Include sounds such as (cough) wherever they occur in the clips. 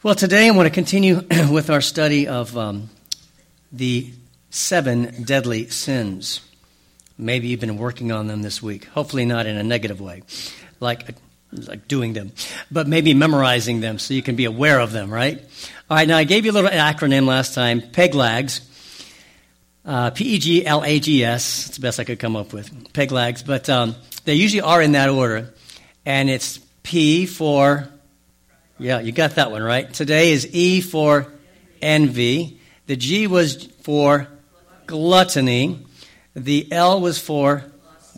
Well, today I want to continue (clears throat) with our study of um, the seven deadly sins. Maybe you've been working on them this week. Hopefully, not in a negative way, like, like doing them, but maybe memorizing them so you can be aware of them, right? All right, now I gave you a little acronym last time PEGLAGS. Uh, P E G L A G S. It's the best I could come up with. PEGLAGS. But um, they usually are in that order. And it's P for yeah, you got that one right. Today is E for envy. The G was for gluttony. The L was for,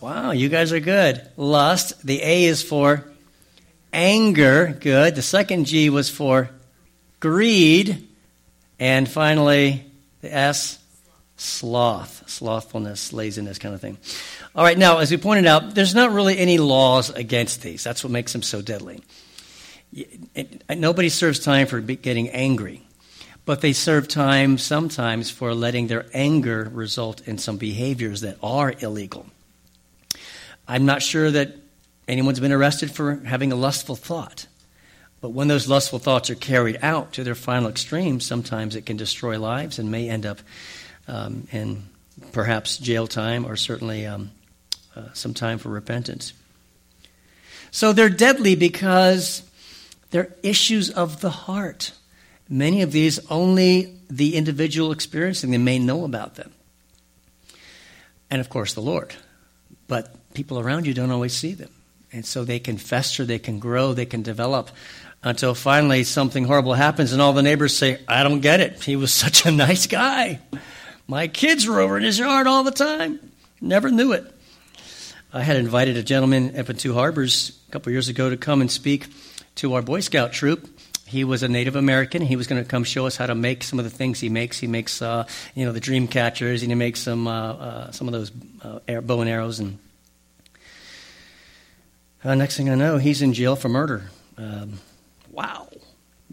wow, you guys are good. Lust. The A is for anger. Good. The second G was for greed. And finally, the S, sloth. Slothfulness, laziness, kind of thing. All right, now, as we pointed out, there's not really any laws against these. That's what makes them so deadly nobody serves time for getting angry, but they serve time sometimes for letting their anger result in some behaviors that are illegal. I'm not sure that anyone's been arrested for having a lustful thought. But when those lustful thoughts are carried out to their final extreme, sometimes it can destroy lives and may end up um, in perhaps jail time or certainly um, uh, some time for repentance. So they're deadly because they're issues of the heart. Many of these, only the individual experiencing them may know about them. And of course, the Lord. But people around you don't always see them. And so they can fester, they can grow, they can develop until finally something horrible happens and all the neighbors say, I don't get it. He was (laughs) such a nice guy. My kids were over in his yard all the time. Never knew it. I had invited a gentleman up in Two Harbors a couple years ago to come and speak to our Boy Scout troop. He was a Native American. He was going to come show us how to make some of the things he makes. He makes, uh, you know, the dream catchers, and he makes some uh, uh, some of those uh, air, bow and arrows. And uh, next thing I know, he's in jail for murder. Um, wow!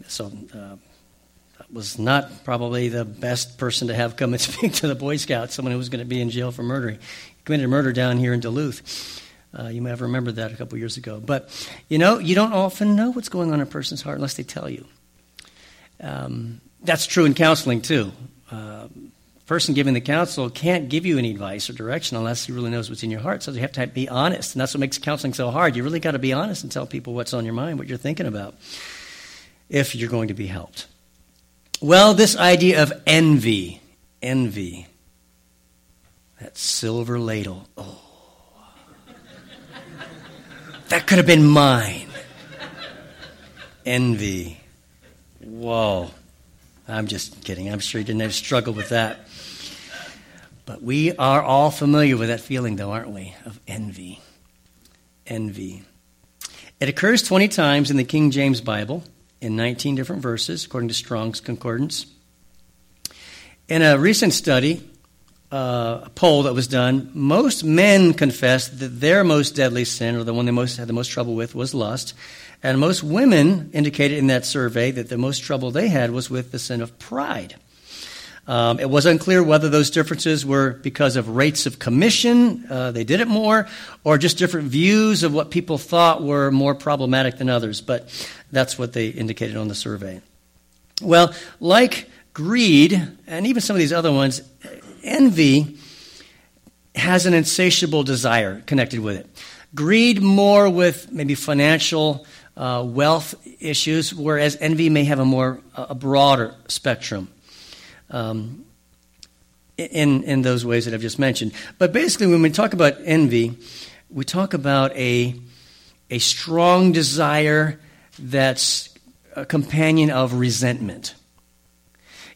So that was not probably the best person to have come and (laughs) speak to the Boy Scouts. Someone who was going to be in jail for murder. He committed murder down here in Duluth. Uh, you may have remembered that a couple years ago. But, you know, you don't often know what's going on in a person's heart unless they tell you. Um, that's true in counseling, too. Uh, person giving the counsel can't give you any advice or direction unless he really knows what's in your heart. So you have to be honest. And that's what makes counseling so hard. You really got to be honest and tell people what's on your mind, what you're thinking about, if you're going to be helped. Well, this idea of envy, envy, that silver ladle. Oh, that could have been mine. Envy. Whoa. I'm just kidding. I'm sure you didn't have struggle with that. But we are all familiar with that feeling, though, aren't we? Of envy. Envy. It occurs 20 times in the King James Bible in 19 different verses, according to Strong's Concordance. In a recent study, uh, poll that was done, most men confessed that their most deadly sin, or the one they most had the most trouble with, was lust. And most women indicated in that survey that the most trouble they had was with the sin of pride. Um, it was unclear whether those differences were because of rates of commission, uh, they did it more, or just different views of what people thought were more problematic than others. But that's what they indicated on the survey. Well, like greed, and even some of these other ones, envy has an insatiable desire connected with it. Greed more with maybe financial uh, wealth issues, whereas envy may have a more a broader spectrum. Um, in, in those ways that I've just mentioned. But basically, when we talk about envy, we talk about a, a strong desire that's a companion of resentment.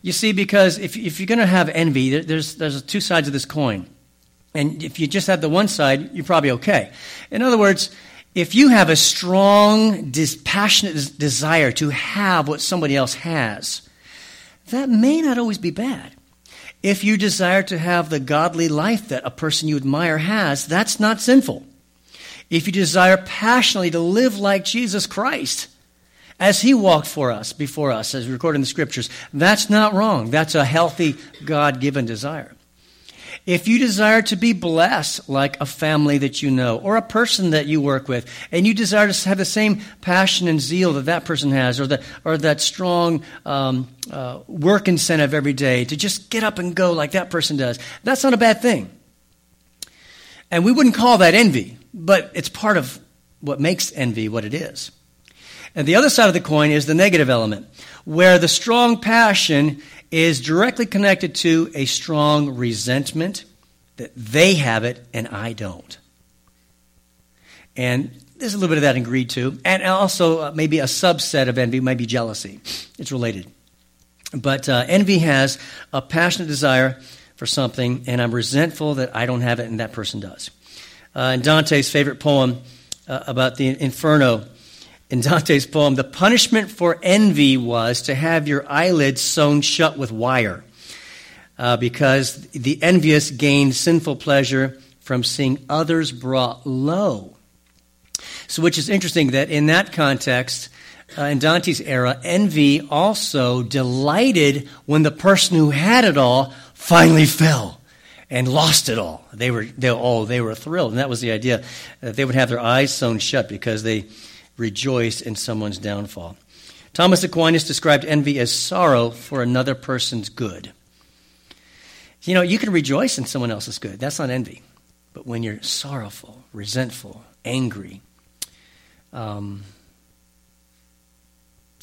You see, because if, if you're going to have envy, there's, there's two sides of this coin. And if you just have the one side, you're probably okay. In other words, if you have a strong, passionate desire to have what somebody else has, that may not always be bad. If you desire to have the godly life that a person you admire has, that's not sinful. If you desire passionately to live like Jesus Christ, as he walked for us, before us, as recorded in the scriptures. That's not wrong. That's a healthy, God given desire. If you desire to be blessed like a family that you know or a person that you work with, and you desire to have the same passion and zeal that that person has, or, the, or that strong um, uh, work incentive every day to just get up and go like that person does, that's not a bad thing. And we wouldn't call that envy, but it's part of what makes envy what it is. And the other side of the coin is the negative element, where the strong passion is directly connected to a strong resentment that they have it and I don't. And there's a little bit of that in greed too. And also, uh, maybe a subset of envy might be jealousy. It's related. But uh, envy has a passionate desire for something, and I'm resentful that I don't have it and that person does. Uh, in Dante's favorite poem uh, about the Inferno, in Dante's poem, the punishment for envy was to have your eyelids sewn shut with wire, uh, because the envious gained sinful pleasure from seeing others brought low. So, which is interesting that in that context, uh, in Dante's era, envy also delighted when the person who had it all finally fell and lost it all. They were, they, oh, they were thrilled, and that was the idea that they would have their eyes sewn shut because they rejoice in someone's downfall. Thomas Aquinas described envy as sorrow for another person's good. You know, you can rejoice in someone else's good. That's not envy. But when you're sorrowful, resentful, angry, um,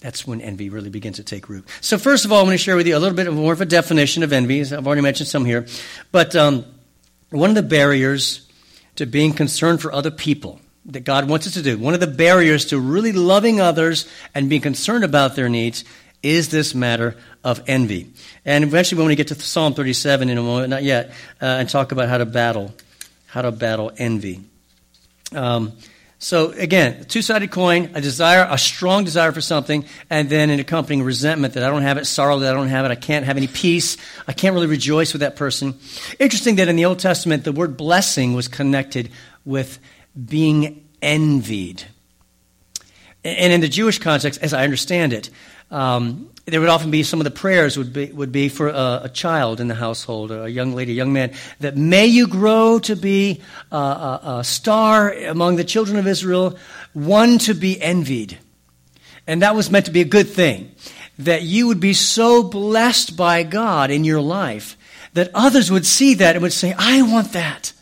that's when envy really begins to take root. So, first of all, I want to share with you a little bit more of a definition of envy. I've already mentioned some here. But um, one of the barriers to being concerned for other people that God wants us to do. One of the barriers to really loving others and being concerned about their needs is this matter of envy. And eventually, when we get to Psalm 37 in a moment, not yet, uh, and talk about how to battle, how to battle envy. Um, so again, two-sided coin, a desire, a strong desire for something, and then an accompanying resentment that I don't have it, sorrow that I don't have it, I can't have any peace, I can't really rejoice with that person. Interesting that in the Old Testament, the word blessing was connected with being envied. And in the Jewish context, as I understand it, um, there would often be some of the prayers would be, would be for a, a, child in the household, a young lady, a young man, that may you grow to be a, a, a star among the children of Israel, one to be envied. And that was meant to be a good thing. That you would be so blessed by God in your life that others would see that and would say, I want that.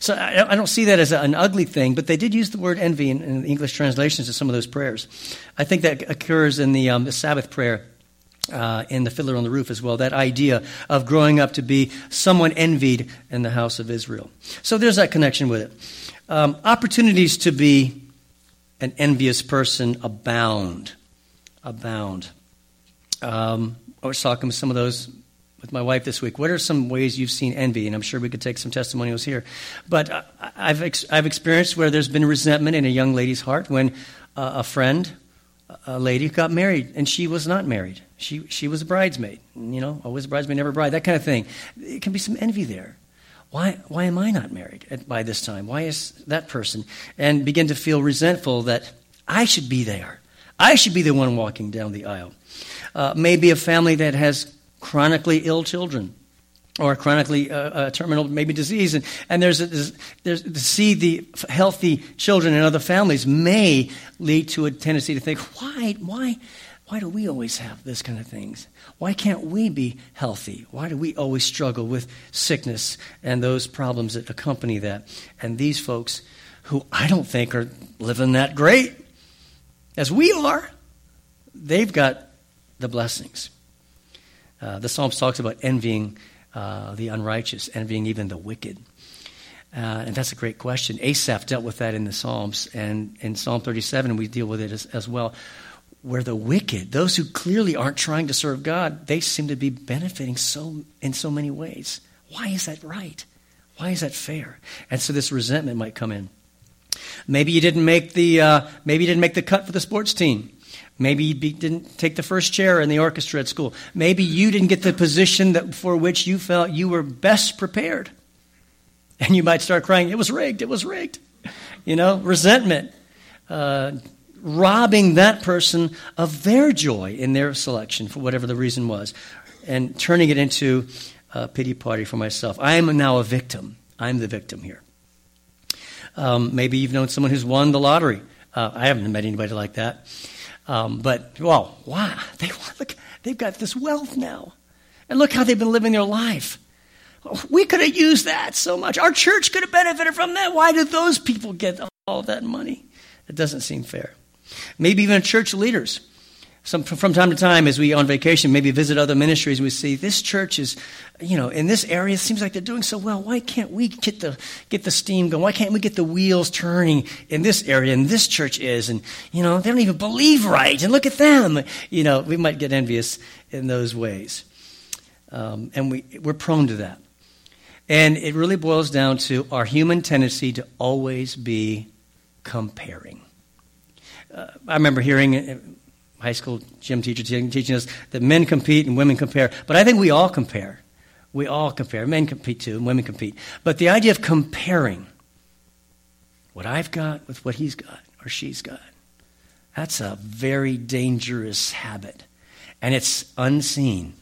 So I, don't see that as an ugly thing, but they did use the word envy in, in English translations of some of those prayers. I think that occurs in the, um, the Sabbath prayer. Uh, in the fiddler on the roof as well, that idea of growing up to be someone envied in the house of Israel. So there's that connection with it. Um, opportunities to be an envious person abound. Abound. Um, I was talking with some of those with my wife this week. What are some ways you've seen envy? And I'm sure we could take some testimonials here. But I've, ex- I've experienced where there's been resentment in a young lady's heart when uh, a friend, a lady, got married and she was not married. She, she was a bridesmaid. You know, always a bridesmaid, never a bride, that kind of thing. It can be some envy there. Why, why am I not married at, by this time? Why is that person? And begin to feel resentful that I should be there. I should be the one walking down the aisle. Uh, maybe a family that has chronically ill children or chronically uh, uh, terminal maybe disease. And, and there's, a, there's, there's to see the healthy children in other families may lead to a tendency to think why why why do we always have this kind of things? Why can't we be healthy? Why do we always struggle with sickness and those problems that accompany that? And these folks who i don't think are living that great as we are they've got the blessings uh, the Psalms talks about envying uh, the unrighteous, envying even the wicked. Uh, and that's a great question. Asaph dealt with that in the Psalms, and in Psalm 37, we deal with it as, as well. Where the wicked, those who clearly aren't trying to serve God, they seem to be benefiting so in so many ways. Why is that right? Why is that fair? And so this resentment might come in. Maybe you didn't make the uh, maybe you didn't make the cut for the sports team. Maybe you didn't take the first chair in the orchestra at school. Maybe you didn't get the position that, for which you felt you were best prepared. And you might start crying, it was rigged, it was rigged. You know, resentment, uh, robbing that person of their joy in their selection for whatever the reason was, and turning it into a pity party for myself. I am now a victim. I'm the victim here. Um, maybe you've known someone who's won the lottery. Uh, I haven't met anybody like that. Um, but, well, wow, (laughs) they, look, they've got this wealth now. And look how they've been living their life. We could have used that so much. Our church could have benefited from that. Why did those people get all that money? It doesn't seem fair. Maybe even church leaders. Some, from time to time, as we on vacation, maybe visit other ministries, we see this church is, you know, in this area, it seems like they're doing so well. Why can't we get the get the steam going? Why can't we get the wheels turning in this area? And this church is, and you know, they don't even believe right. And look at them. You know, we might get envious in those ways, um, and we we're prone to that. And it really boils down to our human tendency to always be comparing. Uh, I remember hearing uh, high school gym teacher teaching us that men compete and women compare. But I think we all compare. We all compare. Men compete too, and women compete. But the idea of comparing what I've got with what he's got or she's got, that's a very dangerous habit. And it's unseen.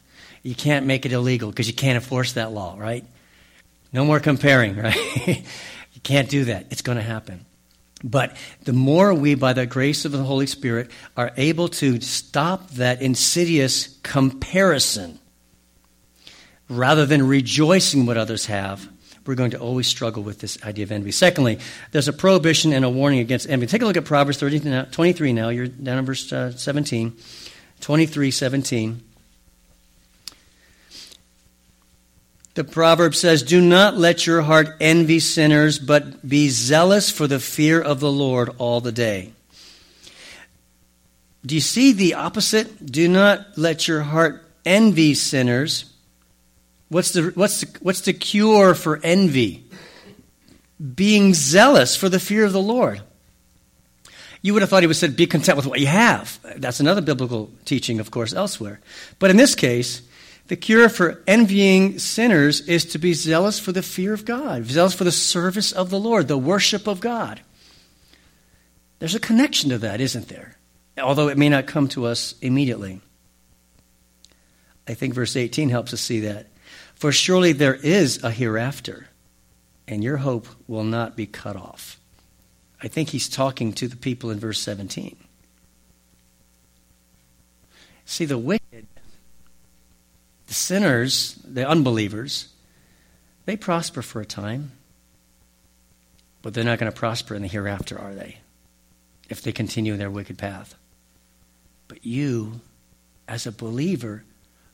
You can't make it illegal because you can't enforce that law, right? No more comparing, (laughs) right? you can't do that. It's going to happen. But the more we, by the grace of the Holy Spirit, are able to stop that insidious comparison rather than rejoicing what others have, we're going to always struggle with this idea of envy. Secondly, there's a prohibition and a warning against envy. Take a look at Proverbs 30, 23 now. You're down in verse uh, 17. 23, 17. The proverb says, Do not let your heart envy sinners, but be zealous for the fear of the Lord all the day. Do you see the opposite? Do not let your heart envy sinners. What's the, what's the, what's the cure for envy? Being zealous for the fear of the Lord. You would have thought he would have said, Be content with what you have. That's another biblical teaching, of course, elsewhere. But in this case, the cure for envying sinners is to be zealous for the fear of God, zealous for the service of the Lord, the worship of God. There's a connection to that, isn't there? Although it may not come to us immediately. I think verse 18 helps us see that. For surely there is a hereafter, and your hope will not be cut off. I think he's talking to the people in verse 17. See, the wicked the sinners, the unbelievers, they prosper for a time, but they're not going to prosper in the hereafter, are they? If they continue their wicked path. But you, as a believer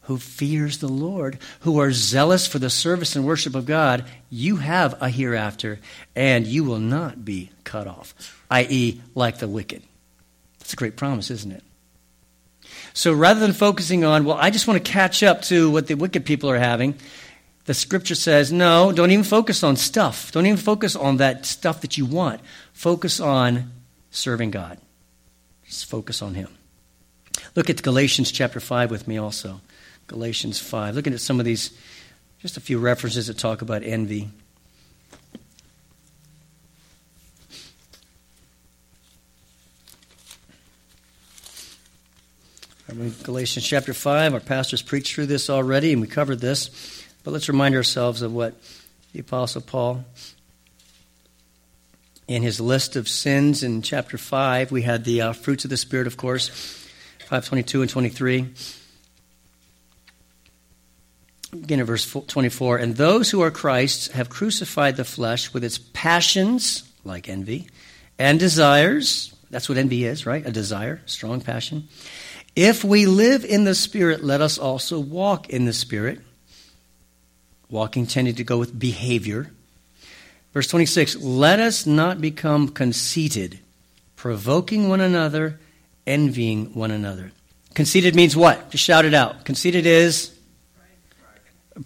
who fears the Lord, who are zealous for the service and worship of God, you have a hereafter, and you will not be cut off, i.e., like the wicked. That's a great promise, isn't it? So rather than focusing on, well, I just want to catch up to what the wicked people are having, the scripture says, no, don't even focus on stuff. Don't even focus on that stuff that you want. Focus on serving God. Just focus on Him. Look at Galatians chapter 5 with me also. Galatians 5. Looking at some of these, just a few references that talk about envy. Galatians chapter 5. Our pastors preached through this already, and we covered this. But let's remind ourselves of what the Apostle Paul, in his list of sins in chapter 5, we had the uh, fruits of the Spirit, of course, 522 and 23. Begin at verse 24. And those who are Christ's have crucified the flesh with its passions, like envy, and desires. That's what envy is, right? A desire, strong passion if we live in the Spirit, let us also walk in the Spirit. Walking tended to go with behavior. Verse 26 Let us not become conceited, provoking one another, envying one another. Conceited means what? Just shout it out. Conceited is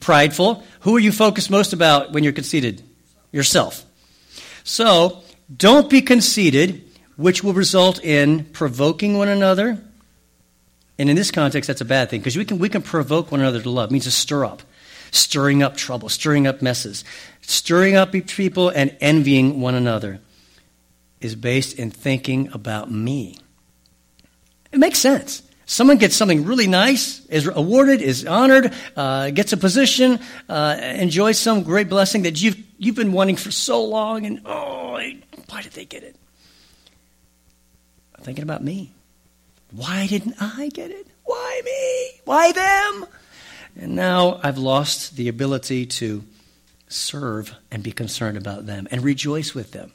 prideful. Who are you focused most about when you're conceited? Yourself. So, don't be conceited, which will result in provoking one another, and in this context, that's a bad thing because we can, we can provoke one another to love. It means to stir up, stirring up trouble, stirring up messes. Stirring up people and envying one another is based in thinking about me. It makes sense. Someone gets something really nice, is awarded, is honored, uh, gets a position, uh, enjoys some great blessing that you've, you've been wanting for so long, and oh, why did they get it? I'm thinking about me. Why didn't I get it? Why me? Why them? And now I've lost the ability to serve and be concerned about them and rejoice with them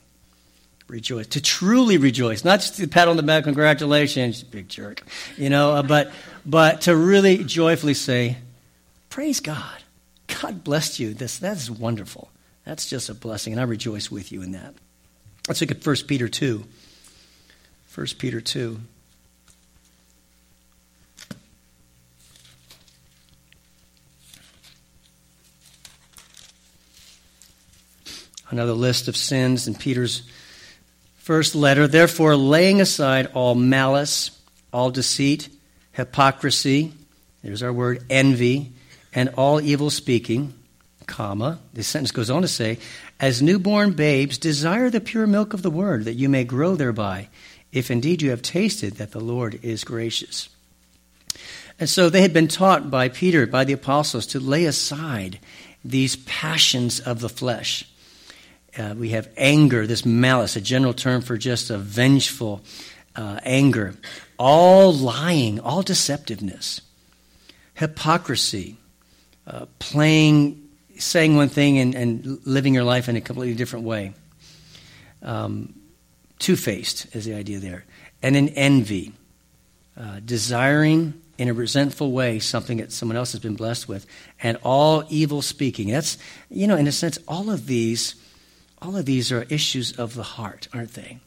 rejoice, to truly rejoice, not just to pat on the back, congratulations, big jerk, you know, uh, but, but to really joyfully say, praise God. God blessed you. This, that is wonderful. That's just a blessing, and I rejoice with you in that. Let's look at 1 Peter 2. 1 Peter 2. Another list of sins in Peter's First letter, therefore, laying aside all malice, all deceit, hypocrisy, there's our word, envy, and all evil speaking, comma, the sentence goes on to say, as newborn babes, desire the pure milk of the word, that you may grow thereby, if indeed you have tasted that the Lord is gracious. And so they had been taught by Peter, by the apostles, to lay aside these passions of the flesh uh, we have anger, this malice, a general term for just a vengeful uh, anger, all lying, all deceptiveness, hypocrisy, uh, playing, saying one thing and, and, living your life in a completely different way. Um, Two faced is the idea there. And an envy, uh, desiring in a resentful way something that someone else has been blessed with, and all evil speaking. That's, you know, in a sense, all of these all of these are issues of the heart, aren't they?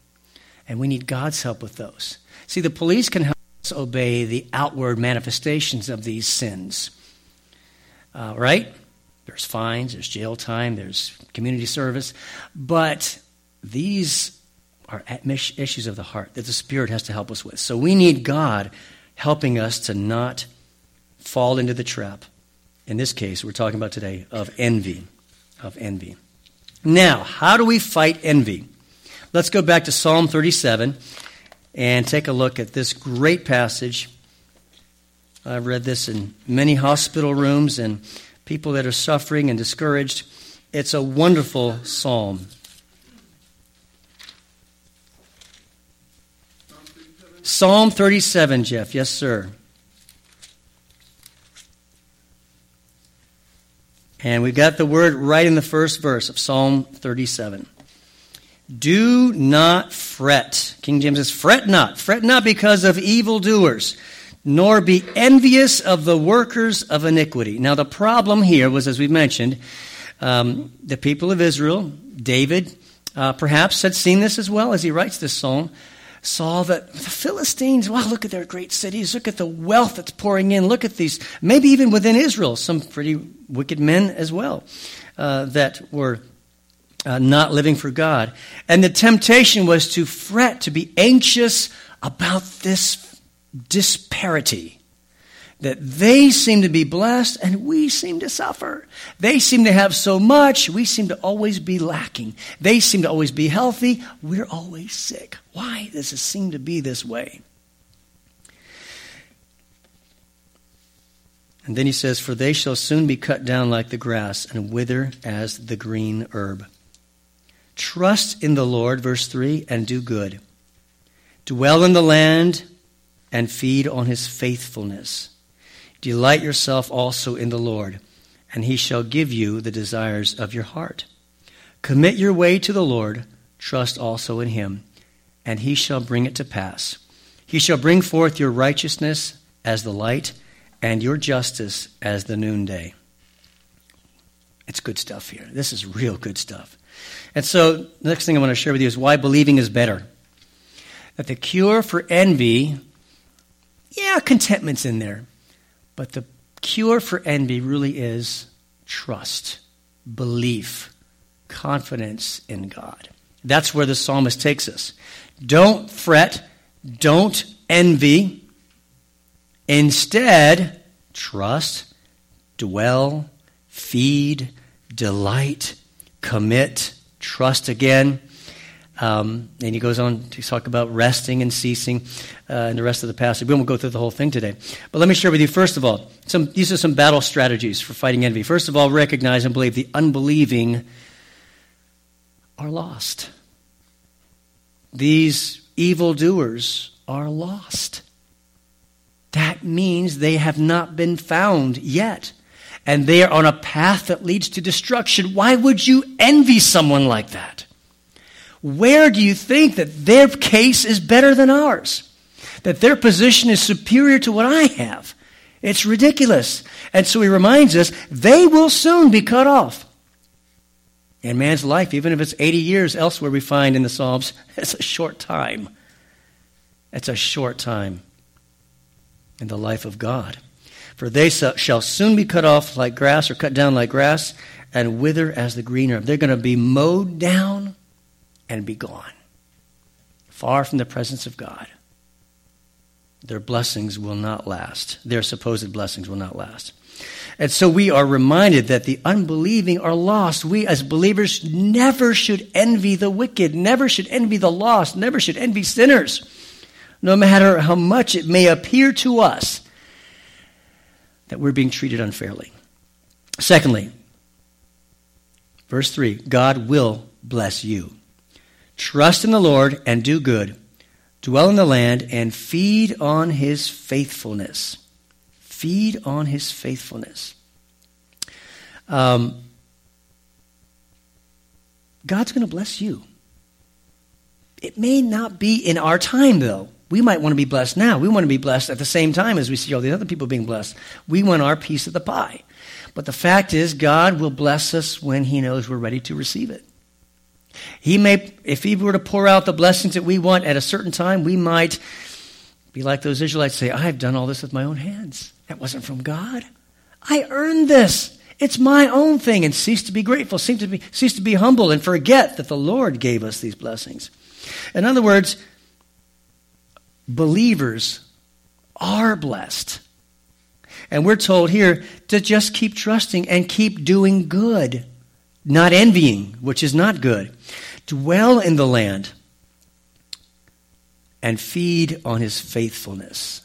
And we need God's help with those. See, the police can help us obey the outward manifestations of these sins. Uh, right? There's fines, there's jail time, there's community service. But these are issues of the heart that the Spirit has to help us with. So we need God helping us to not fall into the trap. In this case, we're talking about today of envy. Of envy. Now, how do we fight envy? Let's go back to Psalm 37 and take a look at this great passage. I've read this in many hospital rooms and people that are suffering and discouraged. It's a wonderful psalm. Psalm 37, Jeff. Yes, sir. And we've got the word right in the first verse of Psalm 37. Do not fret. King James says, fret not. Fret not because of evildoers, nor be envious of the workers of iniquity. Now, the problem here was, as we mentioned, um, the people of Israel, David, uh, perhaps had seen this as well as he writes this psalm saw that the Philistines, wow, look at their great cities. Look at the wealth that's pouring in. Look at these, maybe even within Israel, some pretty wicked men as well uh, that were uh, not living for God. And the temptation was to fret, to be anxious about this disparity that they seem to be blessed and we seem to suffer. They seem to have so much, we seem to always be lacking. They seem to always be healthy, we're always sick. Why does it seem to be this way? And then he says, For they shall soon be cut down like the grass and wither as the green herb. Trust in the Lord, verse 3, and do good. Dwell in the land and feed on his faithfulness. Delight yourself also in the Lord, and he shall give you the desires of your heart. Commit your way to the Lord, trust also in him, and he shall bring it to pass. He shall bring forth your righteousness as the light, and your justice as the noonday. It's good stuff here. This is real good stuff. And so, the next thing I want to share with you is why believing is better. That the cure for envy, yeah, contentment's in there. But the cure for envy really is trust, belief, confidence in God. That's where the psalmist takes us. Don't fret, don't envy. Instead, trust, dwell, feed, delight, commit, trust again. Um, and he goes on to talk about resting and ceasing uh, in the rest of the passage. We won't go through the whole thing today. But let me share with you, first of all, some, these are some battle strategies for fighting envy. First of all, recognize and believe the unbelieving are lost. These evildoers are lost. That means they have not been found yet. And they are on a path that leads to destruction. Why would you envy someone like that? Where do you think that their case is better than ours? That their position is superior to what I have? It's ridiculous. And so he reminds us they will soon be cut off. And man's life, even if it's 80 years elsewhere, we find in the Psalms, (laughs) it's a short time. It's a short time in the life of God. For they shall soon be cut off like grass or cut down like grass and wither as the green herb. They're going to be mowed down and be gone, far from the presence of God. Their blessings will not last. Their supposed blessings will not last. And so we are reminded that the unbelieving are lost. We as believers never should envy the wicked, never should envy the lost, never should envy sinners no matter how much it may appear to us that we're being treated unfairly. Secondly, verse 3 God will bless you. Trust in the Lord and do good. Dwell in the land and feed on his faithfulness. Feed on his faithfulness. Um, God's going to bless you. It may not be in our time, though. We might want to be blessed now. We want to be blessed at the same time as we see all the other people being blessed. We want our piece of the pie. But the fact is, God will bless us when He knows we're ready to receive it. He may, if He were to pour out the blessings that we want at a certain time, we might be like those Israelites say, I've done all this with my own hands. That wasn't from God. I earned this. It's my own thing. And cease to be grateful, cease to be, cease to be humble, and forget that the Lord gave us these blessings. In other words, believers are blessed. And we're told here to just keep trusting and keep doing good, not envying, which is not good. Dwell in the land and feed on his faithfulness.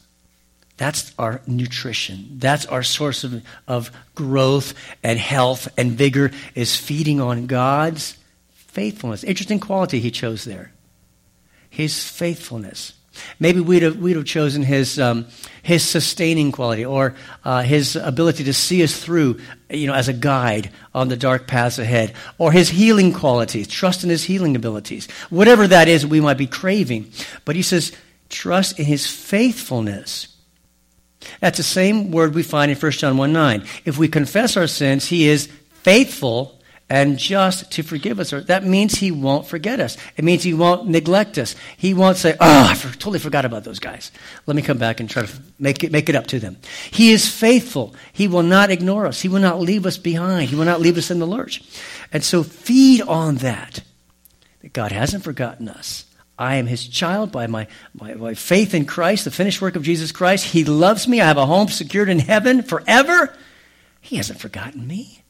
That's our nutrition. That's our source of, of growth and health and vigor is feeding on God's faithfulness. Interesting quality he chose there. His faithfulness. Maybe we'd have, we'd have chosen his, um, his sustaining quality or uh, his ability to see us through, you know, as a guide on the dark paths ahead, or his healing qualities, trust in his healing abilities. Whatever that is, we might be craving. But he says, trust in his faithfulness. That's the same word we find in 1 John 1 9. If we confess our sins, he is faithful and just to forgive us. That means he won't forget us. It means he won't neglect us. He won't say, oh, I totally forgot about those guys. Let me come back and try to make it, make it up to them. He is faithful. He will not ignore us. He will not leave us behind. He will not leave us in the lurch. And so feed on that, that God hasn't forgotten us. I am his child by my, my, my faith in Christ, the finished work of Jesus Christ. He loves me. I have a home secured in heaven forever. He hasn't forgotten me.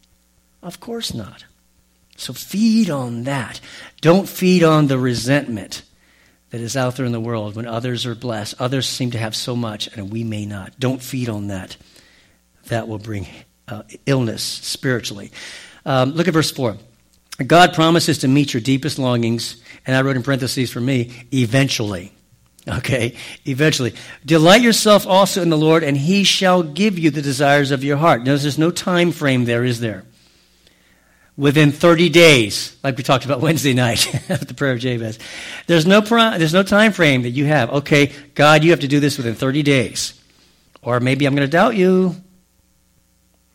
Of course not. So feed on that. Don't feed on the resentment that is out there in the world when others are blessed. Others seem to have so much, and we may not. Don't feed on that. That will bring uh, illness spiritually. Um, look at verse 4. God promises to meet your deepest longings, and I wrote in parentheses for me, eventually. Okay, eventually. Delight yourself also in the Lord, and he shall give you the desires of your heart. Notice there's no time frame there, is there? Within 30 days, like we talked about (laughs) Wednesday night at the prayer of Jabez. There's no, there's no time frame that you have. Okay, God, you have to do this within 30 days. Or maybe I'm going to doubt you.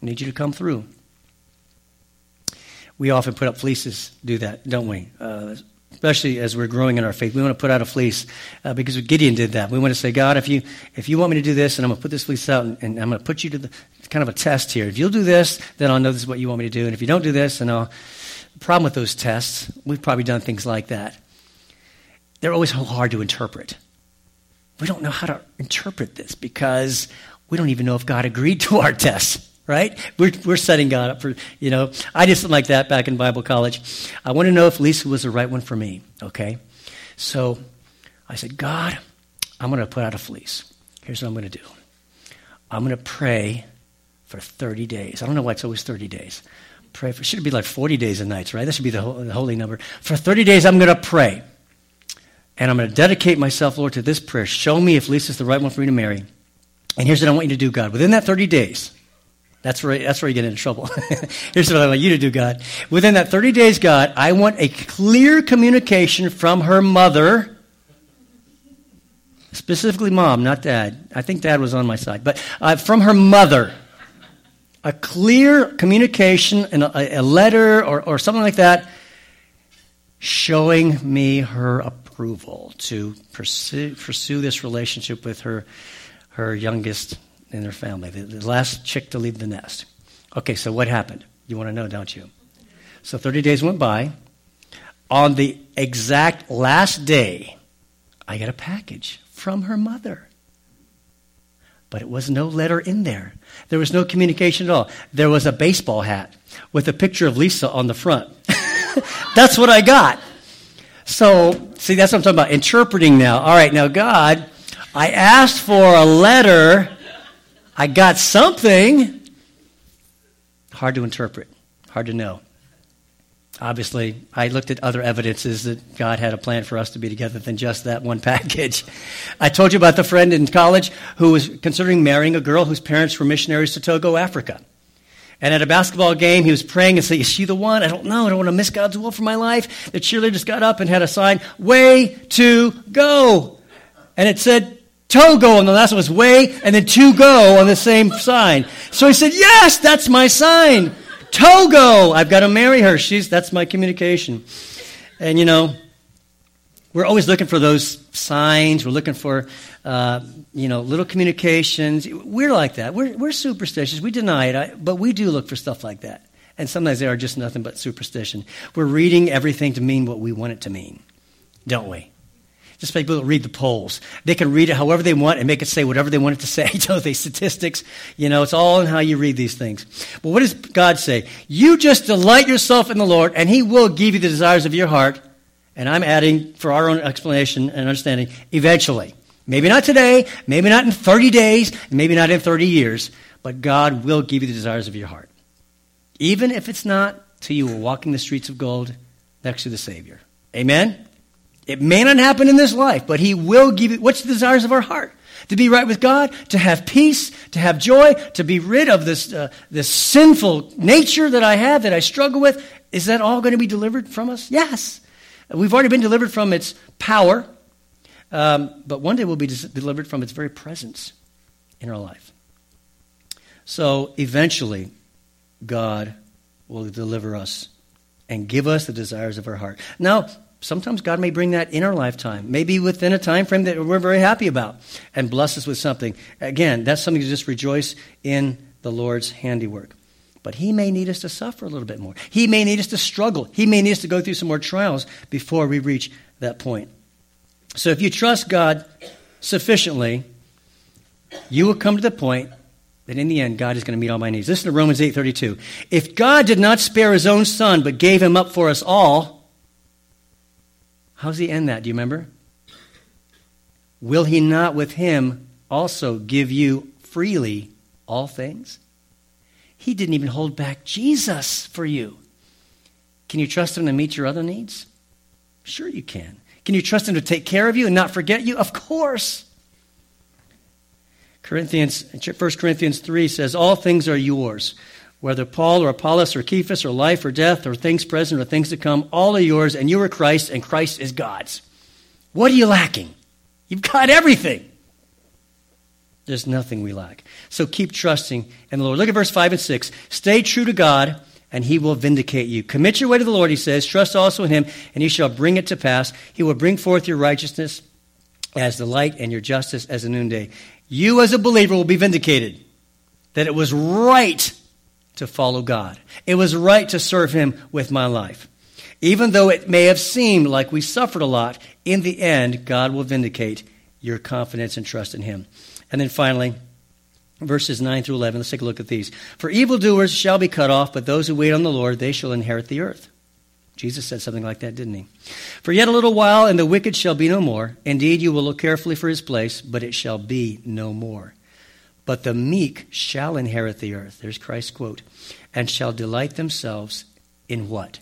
I need you to come through. We often put up fleeces, do that, don't we? Uh, especially as we're growing in our faith. We want to put out a fleece uh, because Gideon did that. We want to say, God, if you if you want me to do this, and I'm going to put this fleece out, and, and I'm going to put you to the kind of a test here. If you'll do this, then I'll know this is what you want me to do, and if you don't do this, then I'll. The problem with those tests, we've probably done things like that. They're always so hard to interpret. We don't know how to interpret this because we don't even know if God agreed to our (laughs) tests. Right? We're, we're setting God up for, you know, I did something like that back in Bible college. I want to know if Lisa was the right one for me, okay? So I said, God, I'm going to put out a fleece. Here's what I'm going to do I'm going to pray for 30 days. I don't know why it's always 30 days. Pray for, should it be like 40 days and nights, right? That should be the, the holy number. For 30 days, I'm going to pray. And I'm going to dedicate myself, Lord, to this prayer. Show me if Lisa's the right one for me to marry. And here's what I want you to do, God. Within that 30 days, that's where, that's where you get into trouble. (laughs) here's what I want you to do, God. Within that 30 days, God, I want a clear communication from her mother, specifically mom, not dad. I think dad was on my side, but uh, from her mother. A clear communication and a, a letter or, or something like that showing me her approval to pursue, pursue this relationship with her her youngest in their family, the, the last chick to leave the nest. Okay, so what happened? You want to know, don't you? So 30 days went by. On the exact last day, I got a package from her mother. But it was no letter in there. There was no communication at all. There was a baseball hat with a picture of Lisa on the front. (laughs) that's what I got. So, see, that's what I'm talking about. Interpreting now. All right, now, God I asked for a letter. I got something. Hard to interpret, hard to know. Obviously, I looked at other evidences that God had a plan for us to be together than just that one (laughs) package. I told you about the friend in college who was considering marrying a girl whose parents were missionaries to Togo, Africa. And at a basketball game, he was praying and said, Is she the one? I don't know. I don't want to miss God's will for my life. The cheerleader just got up and had a sign, Way to go. And it said, Togo, and the last one was way, and then two go on the same sign. So he said, Yes, that's my sign. Togo, I've got to marry her. She's that's my communication. And you know, we're always looking for those signs. We're looking for, uh, you know, little communications. We're like that. We're, we're superstitious. We deny it, I, but we do look for stuff like that. And sometimes they are just nothing but superstition. We're reading everything to mean what we want it to mean, don't we? Just people that read the polls. They can read it however they want and make it say whatever they want it to say. (laughs) You know, the statistics, you know, it's all in how you read these things. But what does God say? You just delight yourself in the Lord, and He will give you the desires of your heart. And I'm adding, for our own explanation and understanding, eventually. Maybe not today, maybe not in 30 days, maybe not in 30 years, but God will give you the desires of your heart. Even if it's not till you are walking the streets of gold next to the Savior. Amen? It may not happen in this life, but He will give you what's the desires of our heart? To be right with God, to have peace, to have joy, to be rid of this, uh, this sinful nature that I have, that I struggle with. Is that all going to be delivered from us? Yes. We've already been delivered from its power, um, but one day we'll be delivered from its very presence in our life. So eventually, God will deliver us and give us the desires of our heart. Now, sometimes God may bring that in our lifetime, maybe within a time frame that we're very happy about, and bless us with something. Again, that's something to just rejoice in the Lord's handiwork. But He may need us to suffer a little bit more. He may need us to struggle. He may need us to go through some more trials before we reach that point. So if you trust God sufficiently, you will come to the point that in the end God is going to meet all my needs. Listen to Romans 8:32. If God did not spare his own son but gave him up for us all, how does he end that? Do you remember? Will he not with him also give you freely all things? He didn't even hold back Jesus for you. Can you trust him to meet your other needs? Sure, you can. Can you trust him to take care of you and not forget you? Of course. Corinthians, 1 Corinthians 3 says, All things are yours whether Paul or Apollos or Cephas or life or death or things present or things to come, all are yours, and you are Christ, and Christ is God's. What are you lacking? You've got everything. There's nothing we lack. So keep trusting in the Lord. Look at verse 5 and 6. Stay true to God, and he will vindicate you. Commit your way to the Lord, he says. Trust also in him, and he shall bring it to pass. He will bring forth your righteousness as the light and your justice as the noonday. You, as a believer, will be vindicated that it was right to follow God. It was right to serve Him with my life. Even though it may have seemed like we suffered a lot, in the end, God will vindicate your confidence and trust in Him. And then finally, verses 9 through 11. Let's take a look at these. For evildoers shall be cut off, but those who wait on the Lord, they shall inherit the earth. Jesus said something like that, didn't he? For yet a little while, and the wicked shall be no more. Indeed, you will look carefully for his place, but it shall be no more. But the meek shall inherit the earth. There's Christ's quote. And shall delight themselves in what?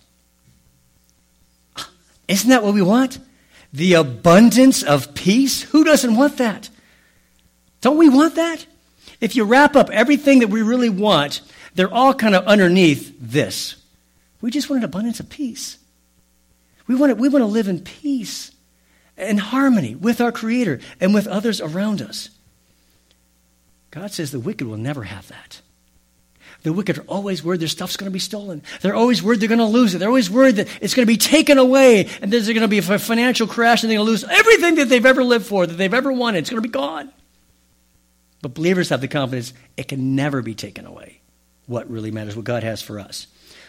Ah, isn't that what we want? The abundance of peace? Who doesn't want that? Don't we want that? If you wrap up everything that we really want, they're all kind of underneath this. We just want an abundance of peace. We want to, we want to live in peace and harmony with our Creator and with others around us. God says the wicked will never have that. The wicked are always worried their stuff's going to be stolen. They're always worried they're going to lose it. They're always worried that it's going to be taken away and there's going to be a financial crash and they're going to lose everything that they've ever lived for, that they've ever wanted. It's going to be gone. But believers have the confidence it can never be taken away. What really matters, what God has for us.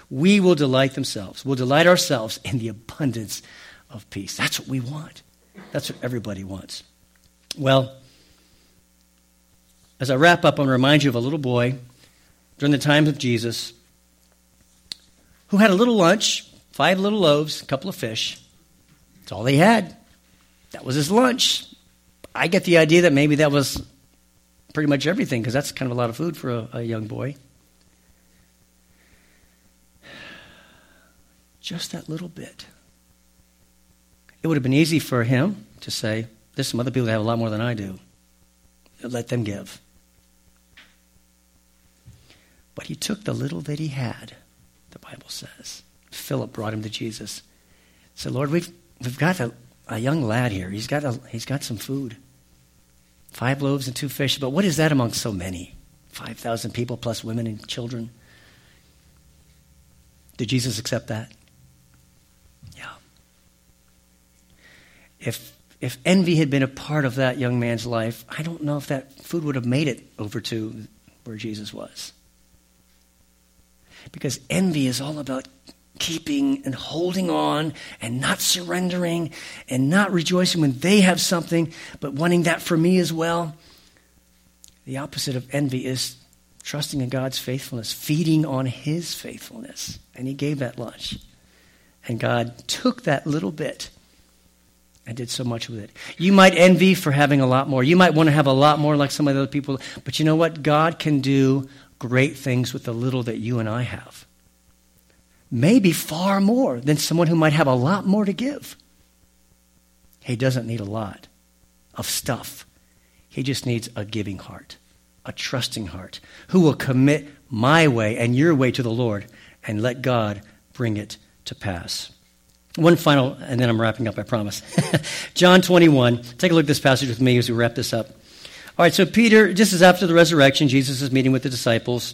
We will delight themselves. We'll delight ourselves in the abundance of peace. That's what we want. That's what everybody wants. Well, as I wrap up, I want to remind you of a little boy during the times of Jesus who had a little lunch, five little loaves, a couple of fish. That's all he had. That was his lunch. I get the idea that maybe that was pretty much everything because that's kind of a lot of food for a, a young boy. Just that little bit. It would have been easy for him to say, There's some other people that have a lot more than I do. Let them give. But he took the little that he had, the Bible says. Philip brought him to Jesus. Said, Lord, we've, we've got a, a young lad here. He's got, a, he's got some food. Five loaves and two fish. But what is that among so many? 5,000 people plus women and children. Did Jesus accept that? Yeah. If, if envy had been a part of that young man's life, I don't know if that food would have made it over to where Jesus was. Because envy is all about keeping and holding on and not surrendering and not rejoicing when they have something, but wanting that for me as well. The opposite of envy is trusting in God's faithfulness, feeding on His faithfulness. And He gave that lunch. And God took that little bit and did so much with it. You might envy for having a lot more. You might want to have a lot more like some of the other people. But you know what? God can do great things with the little that you and I have. Maybe far more than someone who might have a lot more to give. He doesn't need a lot of stuff. He just needs a giving heart, a trusting heart, who will commit my way and your way to the Lord and let God bring it to pass. One final, and then I'm wrapping up, I promise. (laughs) John 21. Take a look at this passage with me as we wrap this up. All right, so Peter, this is after the resurrection, Jesus is meeting with the disciples.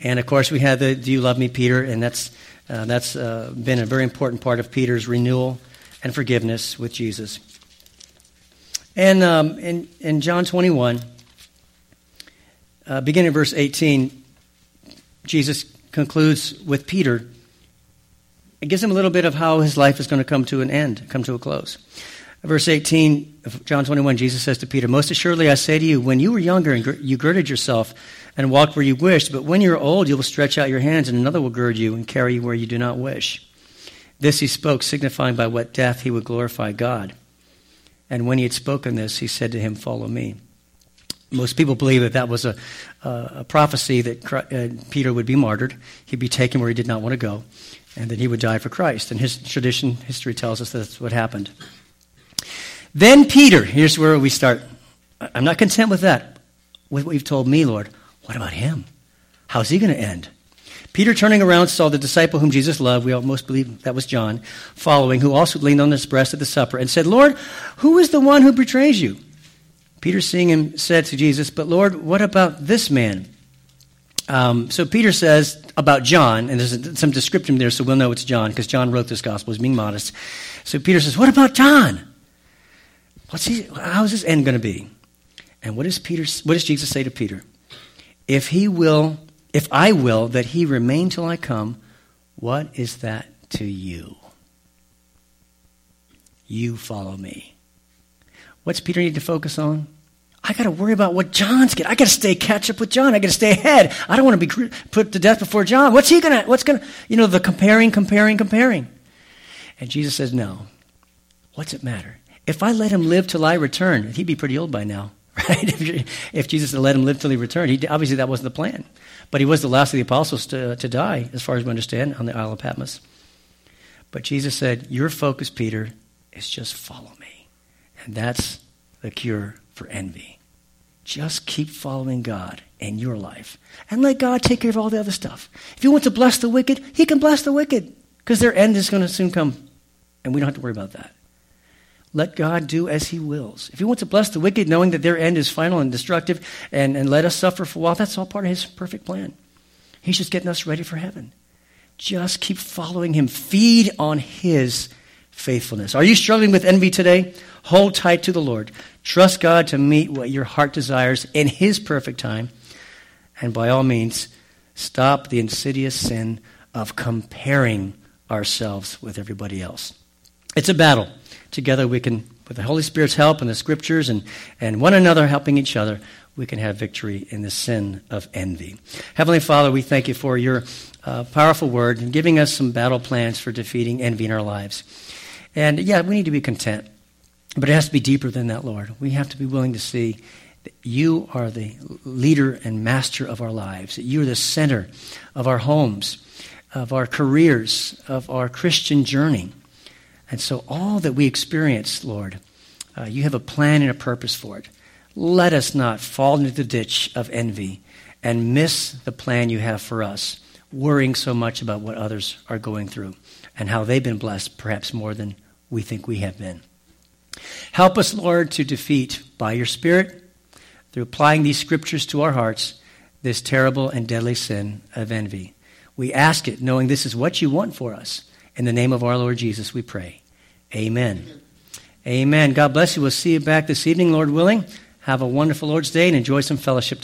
And of course, we had the Do You Love Me, Peter? And that's, uh, that's uh, been a very important part of Peter's renewal and forgiveness with Jesus. And um, in, in John 21, uh, beginning verse 18, Jesus concludes with Peter. It gives him a little bit of how his life is going to come to an end, come to a close. Verse 18 of John 21, Jesus says to Peter, Most assuredly I say to you, when you were younger you girded yourself and walked where you wished, but when you're old you will stretch out your hands and another will gird you and carry you where you do not wish. This he spoke, signifying by what death he would glorify God. And when he had spoken this, he said to him, Follow me. Most people believe that that was a, a prophecy that uh, Peter would be martyred. He'd be taken where he did not want to go, and that he would die for Christ. And his tradition, history tells us that's what happened. Then Peter, here's where we start. I'm not content with that, with what you've told me, Lord. What about him? How's he going to end? Peter, turning around, saw the disciple whom Jesus loved, we almost believe that was John, following, who also leaned on his breast at the supper, and said, Lord, who is the one who betrays you? Peter, seeing him, said to Jesus, But Lord, what about this man? Um, so Peter says about John, and there's some description there, so we'll know it's John, because John wrote this gospel, he's being modest. So Peter says, What about John? What's he, how's his end going to be? And what does Peter? What does Jesus say to Peter? If he will, if I will that he remain till I come, what is that to you? You follow me. What's Peter need to focus on? I got to worry about what John's getting. I got to stay catch up with John. I got to stay ahead. I don't want to be put to death before John. What's he going to, what's going to, you know, the comparing, comparing, comparing. And Jesus says, no. What's it matter? If I let him live till I return, he'd be pretty old by now, (laughs) right? if, Jesus had let him live till he returned, he, obviously that wasn't the plan. But he was the last of the apostles to, to die, as far as we understand, on the Isle of Patmos. But Jesus said, Your focus, Peter, is just follow me. And that's the cure for envy. Just keep following God in your life and let God take care of all the other stuff. If He wants to bless the wicked, He can bless the wicked because their end is going to soon come and we don't have to worry about that. Let God do as He wills. If He wants to bless the wicked, knowing that their end is final and destructive, and, and let us suffer for a while, that's all part of His perfect plan. He's just getting us ready for heaven. Just keep following Him. Feed on His faithfulness. Are you struggling with envy today? Hold tight to the Lord. Trust God to meet what your heart desires in His perfect time. And by all means, stop the insidious sin of comparing ourselves with everybody else. It's a battle. Together we can, with the Holy Spirit's help and the scriptures and, and one another helping each other, we can have victory in the sin of envy. Heavenly Father, we thank you for your uh, powerful word and giving us some battle plans for defeating envy in our lives. And yeah, we need to be content. But it has to be deeper than that, Lord. We have to be willing to see that you are the leader and master of our lives, that you are the center of our homes, of our careers, of our Christian journey. And so, all that we experience, Lord, uh, you have a plan and a purpose for it. Let us not fall into the ditch of envy and miss the plan you have for us, worrying so much about what others are going through and how they've been blessed, perhaps more than we think we have been. Help us, Lord, to defeat by your Spirit, through applying these scriptures to our hearts, this terrible and deadly sin of envy. We ask it knowing this is what you want for us. In the name of our Lord Jesus, we pray. Amen. Amen. God bless you. We'll see you back this evening, Lord willing. Have a wonderful Lord's Day and enjoy some fellowship.